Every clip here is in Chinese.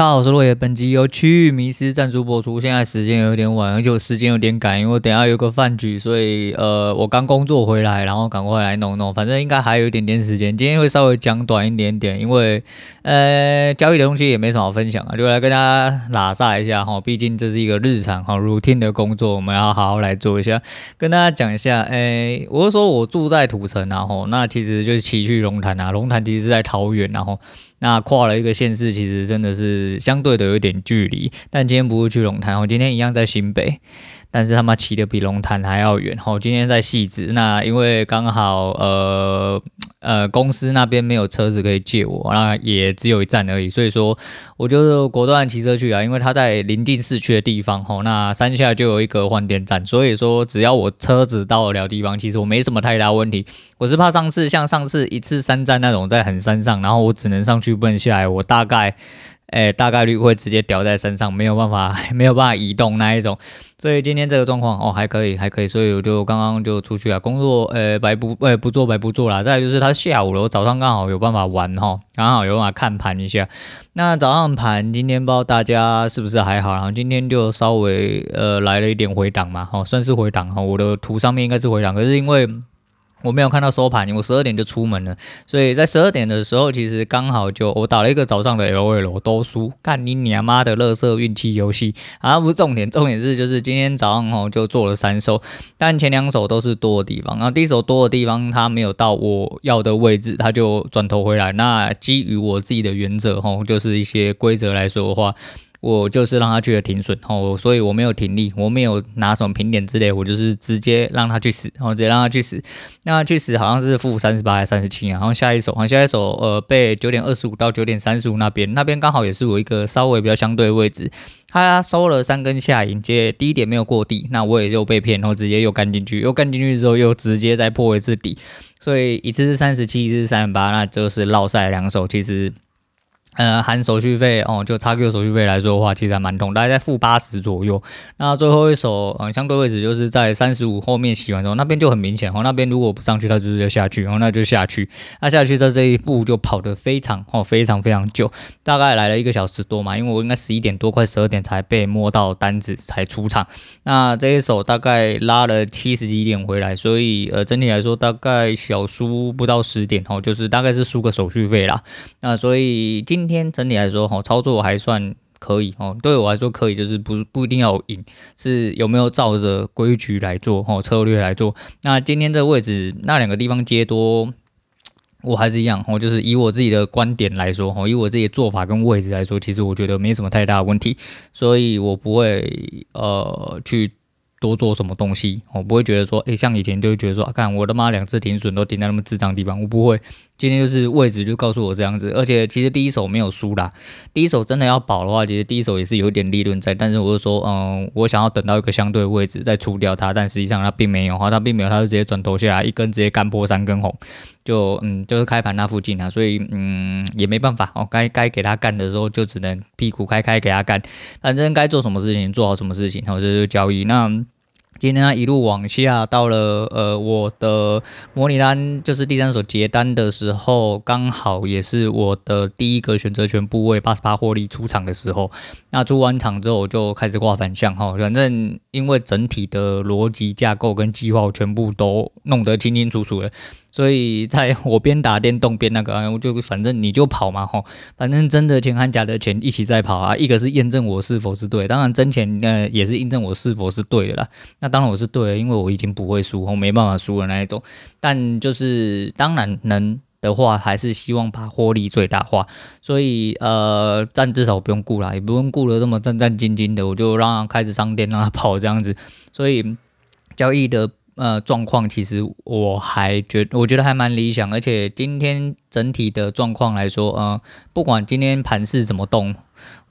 大家好，我是落叶。本集由区域迷失赞助播出。现在时间有点晚，而且我时间有点赶，因为我等下有个饭局，所以呃，我刚工作回来，然后赶快来弄弄。反正应该还有一点点时间，今天会稍微讲短一点点，因为呃，交易的东西也没什么好分享啊，就来跟大家拉撒一下哈。毕竟这是一个日常哈 routine 的工作，我们要好好来做一下。跟大家讲一下，哎，我是说我住在土城，然后那其实就是骑去龙潭啊，龙潭其实是在桃园，然后。那跨了一个县市，其实真的是相对的有点距离。但今天不是去龙潭，我今天一样在新北。但是他妈骑的比龙潭还要远，吼！今天在汐止，那因为刚好呃呃公司那边没有车子可以借我，那也只有一站而已，所以说我就果断骑车去啊，因为他在临近市区的地方，吼，那山下就有一个换电站，所以说只要我车子到得了地方，其实我没什么太大问题。我是怕上次像上次一次三站那种在很山上，然后我只能上去不能下来，我大概。诶，大概率会直接掉在身上，没有办法，没有办法移动那一种。所以今天这个状况哦，还可以，还可以。所以我就刚刚就出去啊，工作，呃，白不，呃，不做白不做啦。再就是他下午了，我早上刚好有办法玩哈，刚好有办法看盘一下。那早上盘今天不知道大家是不是还好，然后今天就稍微呃来了一点回档嘛，哈，算是回档哈。我的图上面应该是回档，可是因为。我没有看到收盘，我十二点就出门了，所以在十二点的时候，其实刚好就我打了一个早上的 LOL 都输，干你娘妈的乐色运气游戏啊！不是重点，重点是就是今天早上哦就做了三手，但前两手都是多的地方，然后第一手多的地方它没有到我要的位置，它就转头回来。那基于我自己的原则吼，就是一些规则来说的话。我就是让他去了停损，哦，所以我没有停利，我没有拿什么平点之类，我就是直接让他去死，然后直接让他去死，让他去死好像是负三十八还是三十七啊，然后下一手，好下一手，呃，被九点二十五到九点三十五那边，那边刚好也是我一个稍微比较相对的位置，他收了三根下影，接低点没有过底，那我也就被骗，然后直接又干进去，又干进去之后又直接再破一次底，所以一次是三十七，一次是三十八，那就是落赛两手，其实。呃，含手续费哦，就 XQ 手续费来说的话，其实还蛮痛，大概在负八十左右。那最后一手，嗯，相对位置就是在三十五后面洗完之后，那边就很明显哦，那边如果不上去，它就是要下去，然后那就下去，那下去在这一步就跑得非常哦，非常非常久，大概来了一个小时多嘛，因为我应该十一点多快十二点才被摸到单子才出场。那这一手大概拉了七十几点回来，所以呃，整体来说大概小输不到十点哦，就是大概是输个手续费啦。那所以今今天整体来说，哈，操作还算可以，哦，对我来说可以，就是不不一定要赢，是有没有照着规矩来做，哈，策略来做。那今天这个位置，那两个地方接多，我还是一样，哦，就是以我自己的观点来说，哈，以我自己的做法跟位置来说，其实我觉得没什么太大的问题，所以我不会呃去。多做什么东西，我不会觉得说，诶、像以前就会觉得说，啊，看我的妈，两次停损都停在那么智障地方，我不会。今天就是位置就告诉我这样子，而且其实第一手没有输啦，第一手真的要保的话，其实第一手也是有点利润在，但是我就说，嗯，我想要等到一个相对位置再出掉它，但实际上它并没有哈，它并没有，它就直接转头下来一根直接干破三根红，就嗯，就是开盘那附近啊，所以嗯，也没办法，哦，该该给他干的时候就只能屁股开开给他干，反正该做什么事情做好什么事情，然后就是交易。那。今天一路往下，到了呃，我的模拟单就是第三手结单的时候，刚好也是我的第一个选择权部位八十八获利出场的时候。那出完场之后，我就开始挂反向哈，反正因为整体的逻辑架构跟计划我全部都弄得清清楚楚了。所以在我边打电动边那个，我就反正你就跑嘛吼，反正真的钱和假的钱一起在跑啊。一个是验证我是否是对，当然真钱呃也是验证我是否是对的啦。那当然我是对的，因为我已经不会输，我没办法输的那一种。但就是当然能的话，还是希望把获利最大化。所以呃，但至少不用顾了，也不用顾得这么战战兢兢的，我就让他开始上电，让他跑这样子。所以交易的。呃，状况其实我还觉，我觉得还蛮理想，而且今天整体的状况来说，呃，不管今天盘势怎么动，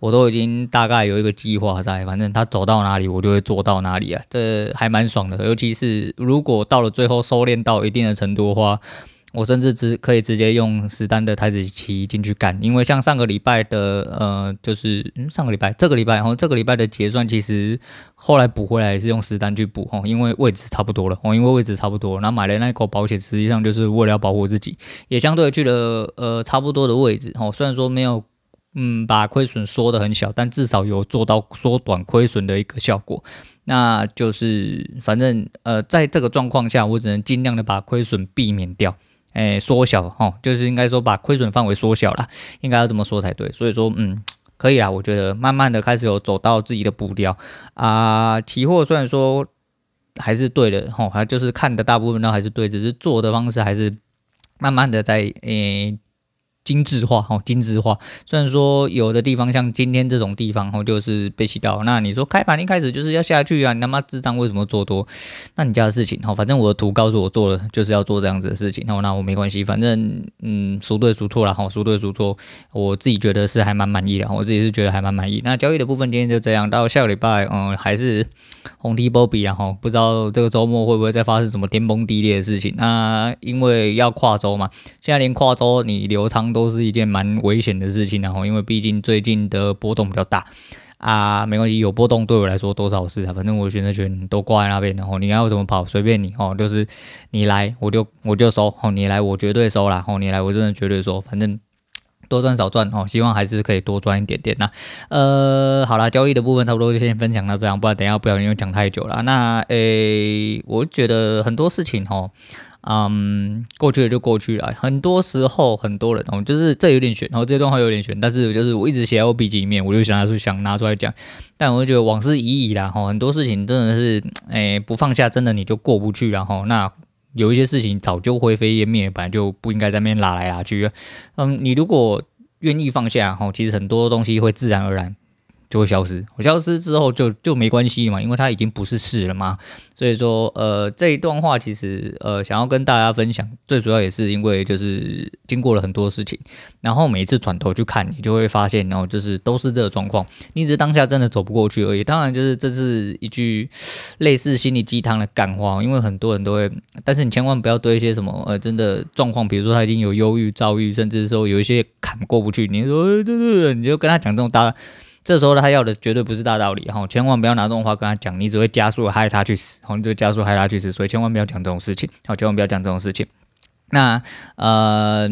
我都已经大概有一个计划在，反正他走到哪里，我就会做到哪里啊，这还蛮爽的，尤其是如果到了最后收敛到一定的程度的话。我甚至直可以直接用实单的台子期进去干，因为像上个礼拜的呃，就是嗯上个礼拜这个礼拜，然后这个礼拜的结算其实后来补回来也是用实单去补哦，因为位置差不多了哦，因为位置差不多，然后买了那口保险，实际上就是为了要保护自己，也相对去了呃差不多的位置哦，虽然说没有嗯，把亏损缩得很小，但至少有做到缩短亏损的一个效果。那就是反正呃，在这个状况下，我只能尽量的把亏损避免掉，哎，缩小哦，就是应该说把亏损范围缩小了，应该要这么说才对。所以说，嗯，可以啦，我觉得慢慢的开始有走到自己的步调啊。期货虽然说还是对的吼，还就是看的大部分都还是对，只是做的方式还是慢慢的在诶。精致化，哦，精致化。虽然说有的地方像今天这种地方，哦，就是被洗到。那你说开盘一开始就是要下去啊？你他妈智障为什么做多？那你家的事情，哦，反正我的图告诉我做了，就是要做这样子的事情。哦，那我没关系，反正嗯，输对输错了，哈，输对输错，我自己觉得是还蛮满意的，我自己是觉得还蛮满意。那交易的部分今天就这样，到下个礼拜，嗯，还是红 T 波比啊，哈，不知道这个周末会不会再发生什么天崩地裂的事情？那因为要跨周嘛，现在连跨周你留仓都都是一件蛮危险的事情，然后因为毕竟最近的波动比较大啊，没关系，有波动对我来说多少事啊，反正我选择权都挂在那边，然后你要怎么跑随便你哦，就是你来我就我就收哦，你来我绝对收啦。哦，你来我真的绝对收，反正多赚少赚哦，希望还是可以多赚一点点呐。呃，好啦，交易的部分差不多就先分享到这样，不然等一下不小心又讲太久了。那诶，我觉得很多事情哦。嗯，过去了就过去了。很多时候，很多人哦，就是这有点悬，然后这段话有点悬，但是就是我一直写在我笔记里面，我就想拿出想拿出来讲。但我就觉得往事已矣啦，哈，很多事情真的是，诶，不放下，真的你就过不去。然后那有一些事情早就灰飞烟灭，本来就不应该在那边拉来拉去。嗯，你如果愿意放下，哈，其实很多东西会自然而然。就会消失，我消失之后就就没关系嘛，因为它已经不是事了嘛。所以说，呃，这一段话其实，呃，想要跟大家分享，最主要也是因为就是经过了很多事情，然后每一次转头去看，你就会发现，然后就是都是这个状况，你只当下真的走不过去而已。当然，就是这是一句类似心灵鸡汤的感话，因为很多人都会，但是你千万不要对一些什么，呃，真的状况，比如说他已经有忧郁、躁郁，甚至说有一些坎过不去，你说，对对对，你就跟他讲这种大。这时候他要的绝对不是大道理，哈，千万不要拿这种话跟他讲，你只会加速害他去死，好，你只会加速害他去死，所以千万不要讲这种事情，好，千万不要讲这种事情。那，呃，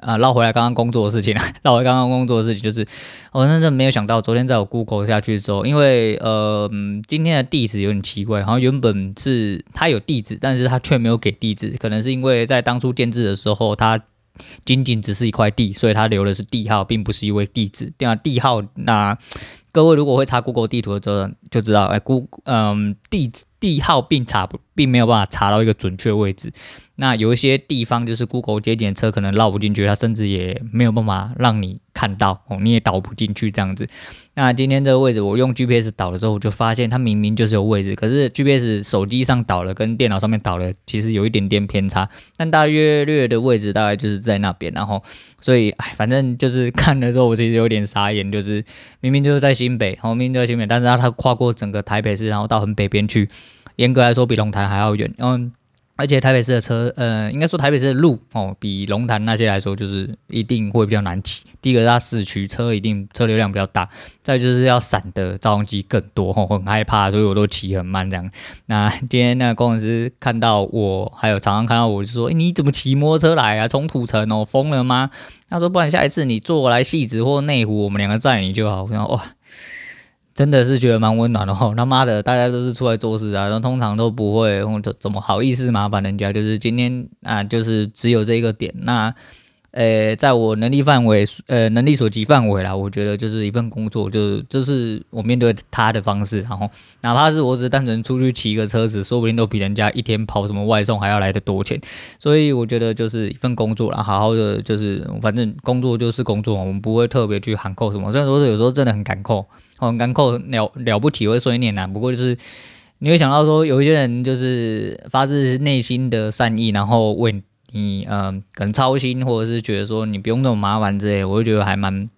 啊，绕回来刚刚工作的事情啊，绕回刚刚工作的事情，就是我真的没有想到，昨天在我 Google 下去之后，因为呃，今天的地址有点奇怪，好像原本是他有地址，但是他却没有给地址，可能是因为在当初建置的时候他。仅仅只是一块地，所以它留的是地号，并不是一位地址。那，地号那各位如果会查 Google 地图的时候，就知道，哎，Google 嗯地址地号并查并没有办法查到一个准确位置。那有一些地方就是 Google 接检车可能绕不进去，它甚至也没有办法让你看到哦，你也导不进去这样子。那今天这个位置我用 GPS 导的时候，我就发现它明明就是有位置，可是 GPS 手机上导了跟电脑上面导了其实有一点点偏差，但大约略的位置大概就是在那边。然后所以哎，反正就是看了之后我其实有点傻眼，就是明明就是在新北，哦，明明就在新北，但是它它跨过整个台北市，然后到很北边去，严格来说比龙潭还要远，嗯。而且台北市的车，呃，应该说台北市的路哦，比龙潭那些来说，就是一定会比较难骑。第一个，它市区车一定车流量比较大；再就是要闪的照相机更多，哦，很害怕，所以我都骑很慢这样。那今天那个工程师看到我，还有常常看到我，就说：“欸，你怎么骑摩托车来啊？从土城哦，疯了吗？”他说：“不然下一次你坐过来戏子或内湖，我们两个载你就好。”我说：“哇。”真的是觉得蛮温暖的吼，他妈的，大家都是出来做事啊，然后通常都不会，我怎怎么好意思麻烦人家？就是今天啊，就是只有这一个点，那。呃，在我能力范围，呃，能力所及范围啦，我觉得就是一份工作，就是这是我面对他的方式，然后哪怕是我只是单纯出去骑一个车子，说不定都比人家一天跑什么外送还要来的多钱，所以我觉得就是一份工作啦，好好的就是反正工作就是工作，我们不会特别去喊扣什么，虽然说是有时候真的很敢扣，很敢扣了了不起会碎念呐，不过就是你会想到说有一些人就是发自内心的善意，然后为。你嗯、呃，可能操心，或者是觉得说你不用那么麻烦之类，我就觉得还蛮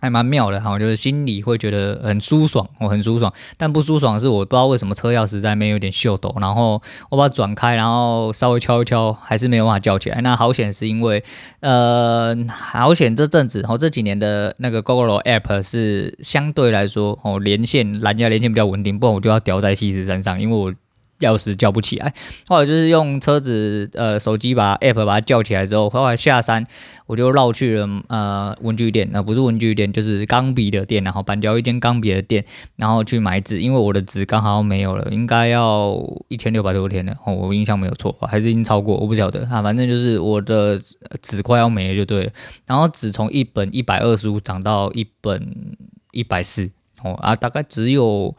还蛮妙的哈，就是心里会觉得很舒爽，我很舒爽。但不舒爽是我不知道为什么车钥匙在那边有点秀逗，然后我把它转开，然后稍微敲一敲，还是没有办法叫起来。那好险是因为呃，好险这阵子哦，这几年的那个 Gogoro App 是相对来说哦，连线蓝牙连线比较稳定，不然我就要吊在西子山上，因为我。钥匙叫不起来，后来就是用车子呃手机把 app 把它叫起来之后，后来下山我就绕去了呃文具店，那、不是文具店就是钢笔的店，然后板桥一间钢笔的店，然后去买纸，因为我的纸刚好没有了，应该要一千六百多天了，哦，我印象没有错，还是已经超过，我不晓得。啊，反正就是我的纸快要没了就对了，然后纸从一本一百二十五涨到一本一百四，哦啊，大概只有。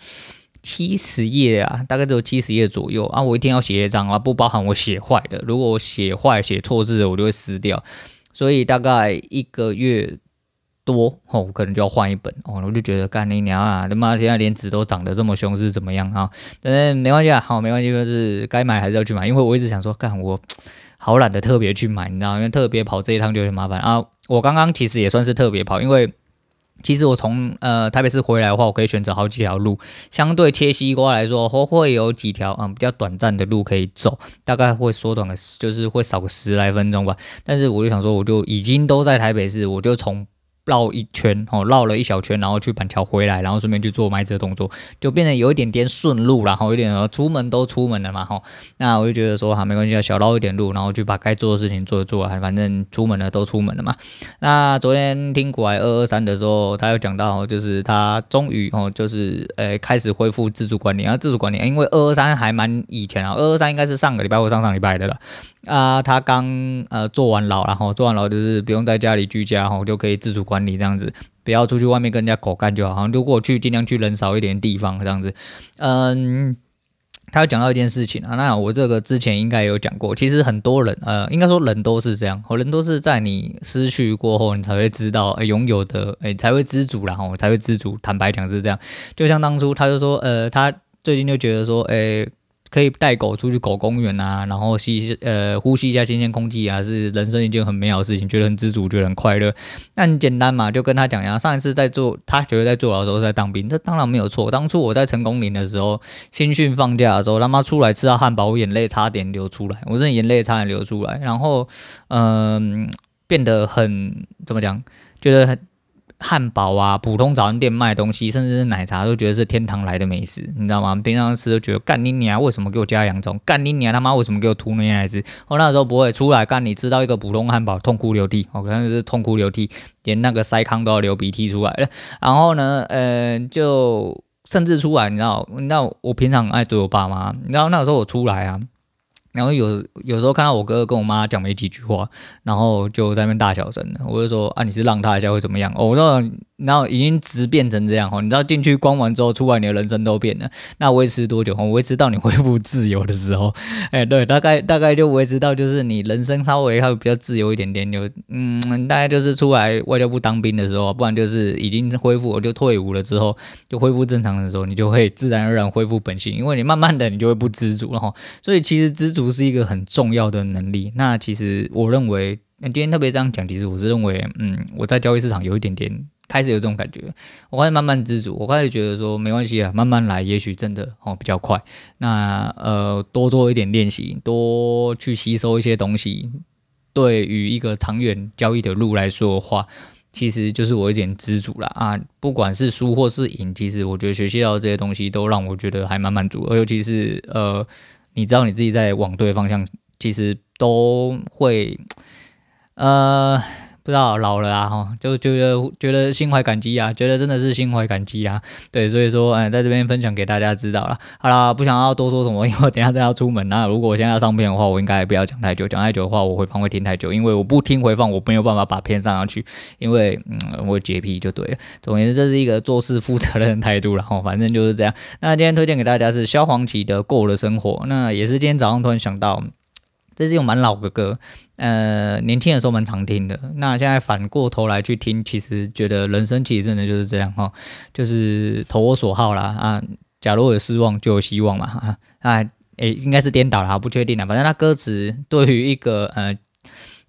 七十页啊，大概只有七十页左右啊。我一天要写一张啊，不包含我写坏的。如果我写坏、写错字，我就会撕掉。所以大概一个月多哦，我可能就要换一本哦。我就觉得干你娘啊，他妈现在连纸都涨得这么凶，是怎么样啊？但是没关系啊，好，没关系，就是该买还是要去买。因为我一直想说，干我 好懒得特别去买，你知道，因为特别跑这一趟就很麻烦啊。我刚刚其实也算是特别跑，因为。其实我从呃台北市回来的话，我可以选择好几条路。相对切西瓜来说，会会有几条嗯比较短暂的路可以走，大概会缩短个就是会少个十来分钟吧。但是我就想说，我就已经都在台北市，我就从。绕一圈哦，绕了一小圈，然后去板桥回来，然后顺便去做买这个动作，就变得有一点点顺路，然后有点出门都出门了嘛哈。那我就觉得说哈，没关系啊，小绕一点路，然后去把该做的事情做一做，反正出门了都出门了嘛。那昨天听股癌二二三的时候，他有讲到，就是他终于哦，就是呃开始恢复自主管理啊，自主管理，因为二二三还蛮以前啊，二二三应该是上个礼拜或上上礼拜的了。啊，他刚呃做完牢，然后做完牢就是不用在家里居家，然后就可以自主管理这样子，不要出去外面跟人家狗干就好。如果去尽量去人少一点的地方这样子。嗯，他有讲到一件事情啊，那我这个之前应该有讲过，其实很多人呃，应该说人都是这样，人都是在你失去过后，你才会知道拥、有的，诶、才会知足然后才会知足。坦白讲是这样，就像当初他就说，呃，他最近就觉得说，诶、可以带狗出去狗公园啊，然后吸呃呼吸一下新鲜空气啊，是人生一件很美好的事情，觉得很知足，觉得很快乐。那很简单嘛，就跟他讲一下，上一次在做，他觉得在坐牢的时候在当兵，这当然没有错。当初我在成功岭的时候，新训放假的时候，他妈出来吃到汉堡，我眼泪差点流出来，我真的眼泪差点流出来。然后嗯、变得很怎么讲，觉得很。汉堡啊，普通早餐店卖东西，甚至是奶茶，都觉得是天堂来的美食，你知道吗？平常吃都觉得干你娘，为什么给我加洋葱？干你娘他妈，为什么给我涂美乃滋？我那时候不会出来干，你吃到一个普通汉堡，痛哭流涕，我真的是痛哭流涕，连那个塞康都要流鼻涕出来了。然后呢，呃，就甚至出来，你知道，你知道我平常爱追我爸妈，你知道那个时候我出来啊。然后有有时候看到我哥跟我妈讲没几句话，然后就在那边大小声的，我就说啊，你是让他一下会怎么样？哦，我说。然后已经直变成这样哈，你知道进去关完之后出来，你的人生都变了。那维持多久？维持到你恢复自由的时候，哎，对，大概大概就维持到就是你人生稍微还比较自由一点点，就嗯，大概就是出来外交部当兵的时候，不然就是已经恢复，我就退伍了之后就恢复正常的时候，你就会自然而然恢复本性，因为你慢慢的你就会不知足了哈。所以其实知足是一个很重要的能力。那其实我认为，那今天特别这样讲，其实我是认为，嗯，我在交易市场有一点点。开始有这种感觉，我开始慢慢知足，我开始觉得说没关系啊，慢慢来，也许真的哦比较快。那呃多做一点练习，多去吸收一些东西，对于一个长远交易的路来说的话，其实就是我一点知足了啊。不管是输或是赢，其实我觉得学习到这些东西都让我觉得还蛮满足，尤其是呃你知道你自己在往对方向，其实都会呃。不知道老了啊，哈，就觉得觉得心怀感激啊，觉得真的是心怀感激啊，对，所以说，嗯，在这边分享给大家知道了。好啦，不想要多说什么，因为等下再要出门。那如果我现在要上片的话，我应该不要讲太久，讲太久的话，我回放会听太久，因为我不听回放，我没有办法把片上上去，因为嗯，我洁癖就对了。总言之，这是一个做事负责任的态度，然后反正就是这样。那今天推荐给大家是萧煌奇的《过了生活》，那也是今天早上突然想到。这是一种蛮老的歌，呃，年轻的时候蛮常听的。那现在反过头来去听，其实觉得人生其实真的就是这样哈，就是投我所好啦啊。假如有失望，就有希望嘛啊啊，诶，应该是颠倒了，不确定了。反正他歌词对于一个呃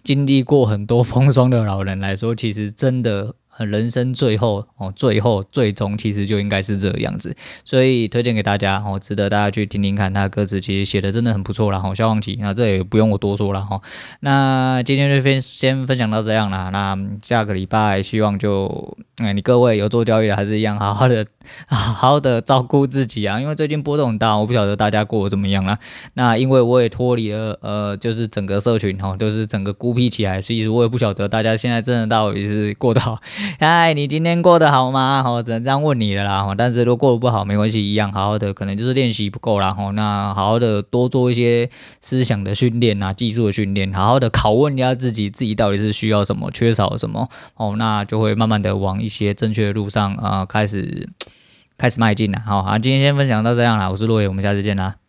经历过很多风霜的老人来说，其实真的。人生最后哦，最后最终其实就应该是这个样子，所以推荐给大家哦，值得大家去听听看。他的歌词其实写的真的很不错啦。哈，萧煌奇，那这也不用我多说了哈。那今天就先先分享到这样啦。那下个礼拜希望就哎，你各位有做交易的还是一样好好的好好的照顾自己啊，因为最近波动很大，我不晓得大家过得怎么样啦。那因为我也脱离了呃，就是整个社群哈，就是整个孤僻起来，其实我也不晓得大家现在真的到底是过得好。嗨，你今天过得好吗？好，只能这样问你了啦。但是如果过得不好，没关系，一样好好的，可能就是练习不够啦。吼，那好好的多做一些思想的训练啊，技术的训练，好好的拷问一下自己，自己到底是需要什么，缺少什么。哦，那就会慢慢的往一些正确的路上啊、开始开始迈进了。好，好，今天先分享到这样啦，我是洛伟，我们下次见啦。